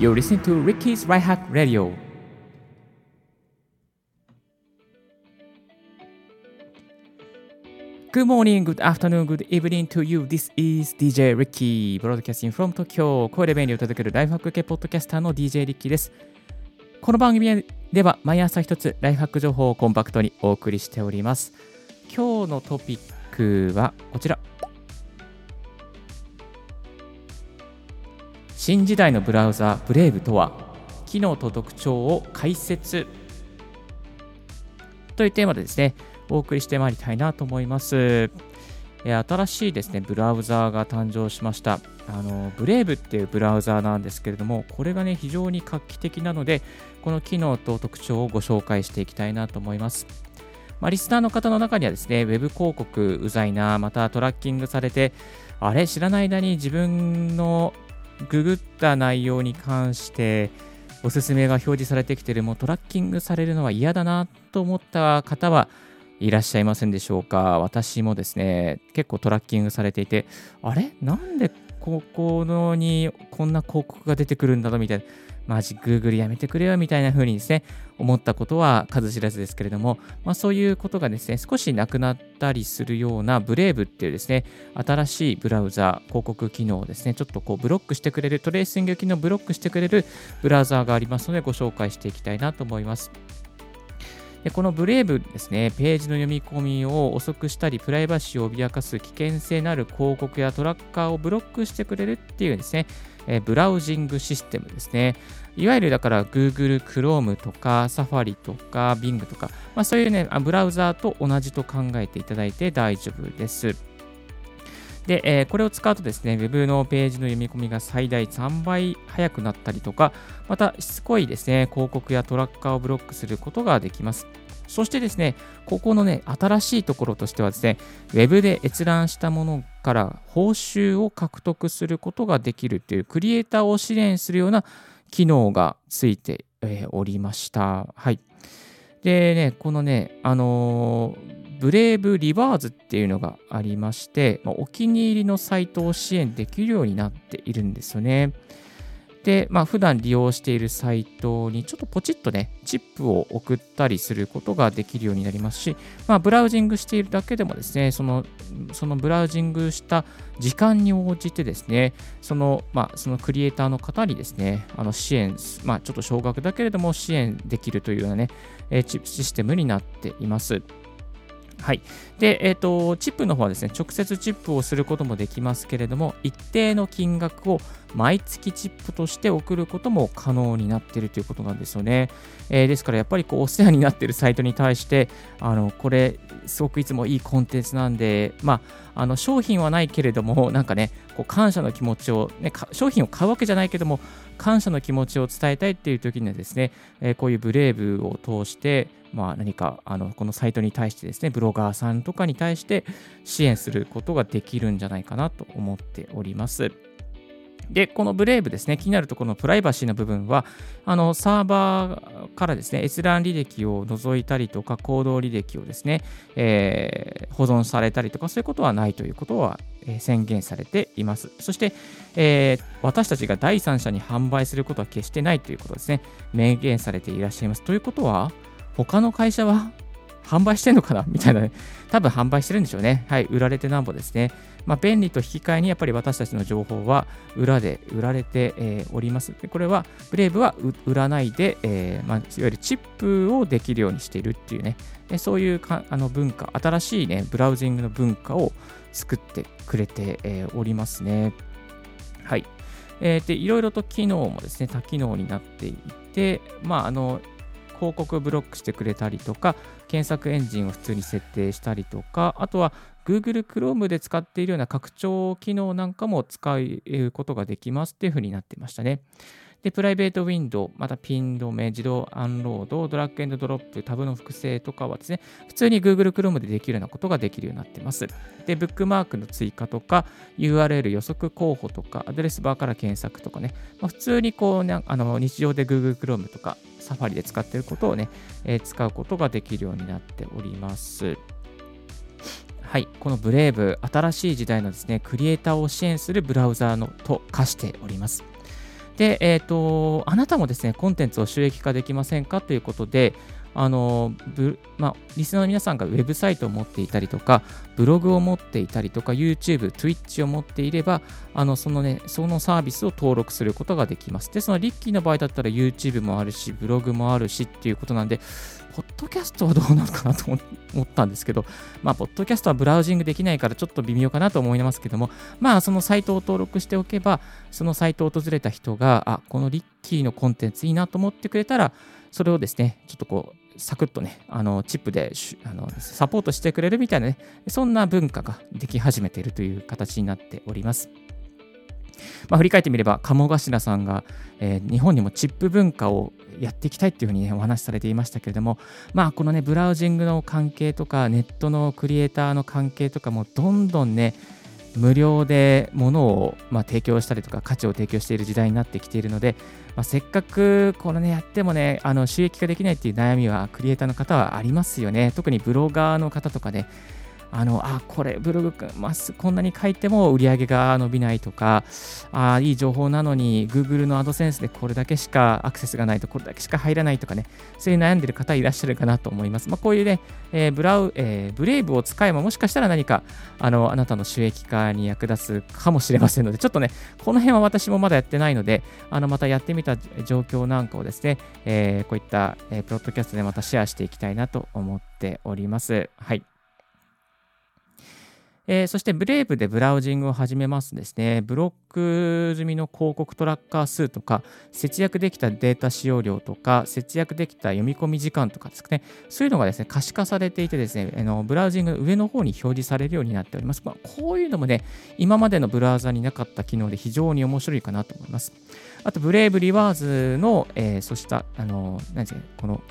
You're listening to Ricky's Right Hack Radio. Good morning, good afternoon, good evening to you. This is DJ Ricky, broadcasting from Tokyo. 声で便利を届けるライフハック系ポッドキャスターの DJ Ricky です。この番組では毎朝一つライフハック情報をコンパクトにお送りしております。今日のトピックはこちら。新時代のブラウザブレイブとは機能と特徴を解説というテーマでですねお送りしてまいりたいなと思います。新しいですねブラウザーが誕生しました。あのブレイブっていうブラウザーなんですけれどもこれがね非常に画期的なのでこの機能と特徴をご紹介していきたいなと思います。まあ、リスナーの方の中にはですね、ウェブ広告うざいな、またトラッキングされて、あれ、知らない間に自分のググった内容に関しておすすめが表示されてきている、もうトラッキングされるのは嫌だなと思った方はいらっしゃいませんでしょうか。私もですね、結構トラッキングされていて、あれ？なんでここのにこんな広告が出てくるんだろうみたいな。マジ Google やめてくれよみたいな風にですね、思ったことは数知らずですけれども、まあ、そういうことがですね、少しなくなったりするようなブレイブっていうですね、新しいブラウザ広告機能をですね、ちょっとこうブロックしてくれる、トレーシング機能をブロックしてくれるブラウザーがありますので、ご紹介していきたいなと思います。でこのブレイブですね、ページの読み込みを遅くしたり、プライバシーを脅かす危険性のある広告やトラッカーをブロックしてくれるっていうですね、えブラウジングシステムですね。いわゆるだから Google Chrome とか Safari とか Bing とか、まあ、そういうね、ブラウザーと同じと考えていただいて大丈夫です。で、えー、これを使うとですね、Web のページの読み込みが最大3倍速くなったりとか、またしつこいですね、広告やトラッカーをブロックすることができます。そしてですね、ここのね、新しいところとしてはですね、Web で閲覧したものから報酬を獲得することができるという、クリエイターを支援するような機能がついて、えー、おりました。はい。でね、このね、あのーブレイブリバーズっていうのがありまして、まあ、お気に入りのサイトを支援できるようになっているんですよね。で、まあ、普段利用しているサイトにちょっとポチッとね、チップを送ったりすることができるようになりますし、まあ、ブラウジングしているだけでもですね、その、そのブラウジングした時間に応じてですね、その、まあ、そのクリエイターの方にですね、あの支援、まあ、ちょっと少額だけれども支援できるというようなね、システムになっています。はい。で、えっ、ー、と、チップの方はですね、直接チップをすることもできますけれども、一定の金額を毎月チップとして送ることも可能になっているということなんですよね。えー、ですから、やっぱりこうお世話になっているサイトに対して、あの、これ、すごくいつもいいコンテンツなんで、まあ、あの商品はないけれども、なんかね、こう感謝の気持ちを、ね、商品を買うわけじゃないけども、感謝の気持ちを伝えたいっていう時にはですね、えー、こういうブレイブを通して、まあ、何かあのこのサイトに対してですね、ブロガーさんとかに対して支援することができるんじゃないかなと思っております。で、このブレイブですね、気になるところのプライバシーの部分は、あのサーバーからですね、閲覧履歴を除いたりとか、行動履歴をですね、えー、保存されたりとか、そういうことはないということは、え、宣言されています。そして、えー、私たちが第三者に販売することは決してないということですね、明言されていらっしゃいます。ということは、他の会社は 販売してんのかな？みたいなね。多分販売してるんでしょうね。はい。売られてなんぼですね。まあ、便利と引き換えにやっぱり私たちの情報は裏で売られて、えー、おります。でこれは、ブレイブは売らないで、えーまあ、いわゆるチップをできるようにしているっていうね、そういうかあの文化、新しいね、ブラウジングの文化を作ってくれて、えー、おりますね。はい。えー、で、いろいろと機能もですね、多機能になっていて、まあ、あの、広告ブロックしてくれたりとか、検索エンジンを普通に設定したりとか、あとは Google Chrome で使っているような拡張機能なんかも使うことができますっていうふうになってましたね。で、プライベートウィンドウ、またピン止め、自動アンロード、ドラッグエンドドロップ、タブの複製とかはですね、普通に Google Chrome でできるようなことができるようになってます。で、ブックマークの追加とか、URL 予測候補とか、アドレスバーから検索とかね、まあ、普通にこう、ね、あの日常で Google Chrome とか、サファリで使っていることをね、えー、使うことができるようになっております。はい、このブレイブ、新しい時代のですね、クリエイターを支援するブラウザーのと化しております。で、えっ、ー、と、あなたもですね、コンテンツを収益化できませんかということで、あのまあ、リスナーの皆さんがウェブサイトを持っていたりとか、ブログを持っていたりとか、YouTube、Twitch を持っていれば、あのそのね、そのサービスを登録することができます。で、そのリッキーの場合だったら YouTube もあるし、ブログもあるしっていうことなんで、ポッドキャストはどうなのかなと思ったんですけど、まあ、ポッドキャストはブラウジングできないからちょっと微妙かなと思いますけども、まあ、そのサイトを登録しておけば、そのサイトを訪れた人が、あ、このリッキーのコンテンツいいなと思ってくれたら、それをですね、ちょっとこう、サクッとね、あのチップであのサポートしてくれるみたいなね、そんな文化ができ始めているという形になっております。まあ、振り返ってみれば、鴨頭さんが、えー、日本にもチップ文化をやっていきたいっていうふうに、ね、お話しされていましたけれども、まあ、このね、ブラウジングの関係とか、ネットのクリエイターの関係とかも、どんどんね、無料で物を、ま、提供したりとか価値を提供している時代になってきているので、まあ、せっかくこのねやってもねあの収益化できないっていう悩みはクリエイターの方はありますよね。特にブロガーの方とかねあの、あ、これ、ブログ、まこんなに書いても売り上げが伸びないとか、あいい情報なのに、Google のアドセンスでこれだけしかアクセスがないと、これだけしか入らないとかね、そういう悩んでる方いらっしゃるかなと思います。まあ、こういうね、えー、ブラウ、えー、ブレイブを使えば、もしかしたら何か、あの、あなたの収益化に役立つかもしれませんので、ちょっとね、この辺は私もまだやってないので、あの、またやってみた状況なんかをですね、えー、こういった、えー、プロッドキャストでまたシェアしていきたいなと思っております。はい。えー、そしてブレイブでブラウジングを始めますですね、ブロック済みの広告トラッカー数とか、節約できたデータ使用量とか、節約できた読み込み時間とかですね、そういうのがですね、可視化されていてですね、あのブラウジングの上の方に表示されるようになっております。まあ、こういうのもね、今までのブラウザになかった機能で非常に面白いかなと思います。あと、ブレイブリワーズの、えー、そうした、あの、何ですか、この、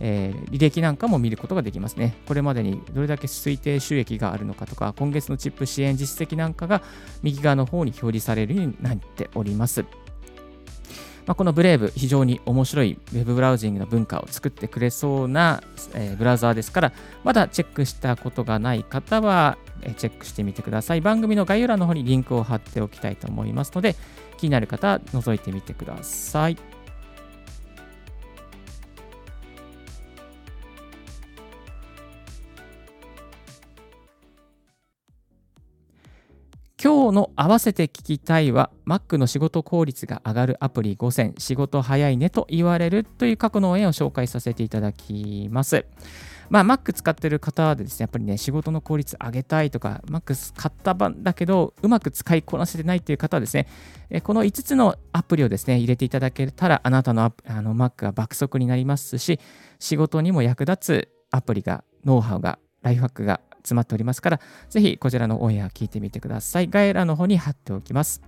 えー、履歴なんかも見ることができますね。これまでにどれだけ推定収益があるのかとか、今月のチップ支援実績なんかが右側の方に表示されるようになっております。まあ、このブレイブ、非常に面白い Web ブラウジングの文化を作ってくれそうな、えー、ブラウザーですから、まだチェックしたことがない方は、えー、チェックしてみてください。番組の概要欄の方にリンクを貼っておきたいと思いますので、気になる方は、覗いてみてください。今日の合わせて聞きたいは Mac の仕事効率が上がるアプリ5選仕事早いねと言われるという過去の応援を紹介させていただきます。まあ、Mac 使ってる方でですね、やっぱりね、仕事の効率上げたいとか、Mac 買った版だけど、うまく使いこなせてないという方はですね、この5つのアプリをですね、入れていただけたら、あなたのあの Mac が爆速になりますし、仕事にも役立つアプリが、ノウハウが、ライフハックが詰まっておりますから、ぜひこちらのオンエア聞いてみてください。概要欄の方に貼っておきます。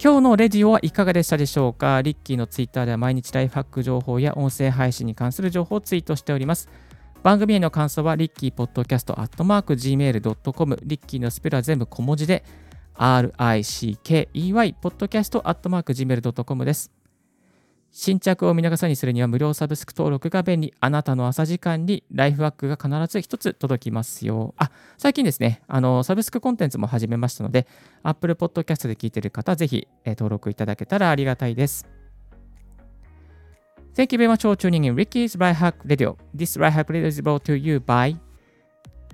今日のレディオはいかがでしたでしょうか？リッキーのツイッターでは毎日ライフハック情報や音声配信に関する情報をツイートしております。番組への感想はリッキーポッドキャストアットマーク Gmail.com リッキーのスペルは全部小文字で RICKEY ポッドキャストアットマーク Gmail.com です。新着を見逃さにするには無料サブスク登録が便利。あなたの朝時間にライフワークが必ず一つ届きますよ。あ、最近ですね、あの、サブスクコンテンツも始めましたので、Apple Podcast で聞いている方、ぜひ、え登録いただけたらありがたいです。Thank you very much for tuning in Ricky's Right Hack Radio. This Right Hack Radio is brought to you by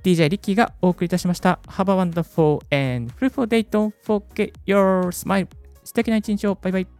DJ リッキーがお送りいたしました。Have a wonderful and fruitful day. Don't forget your smile. 素敵な一日を。バイバイ。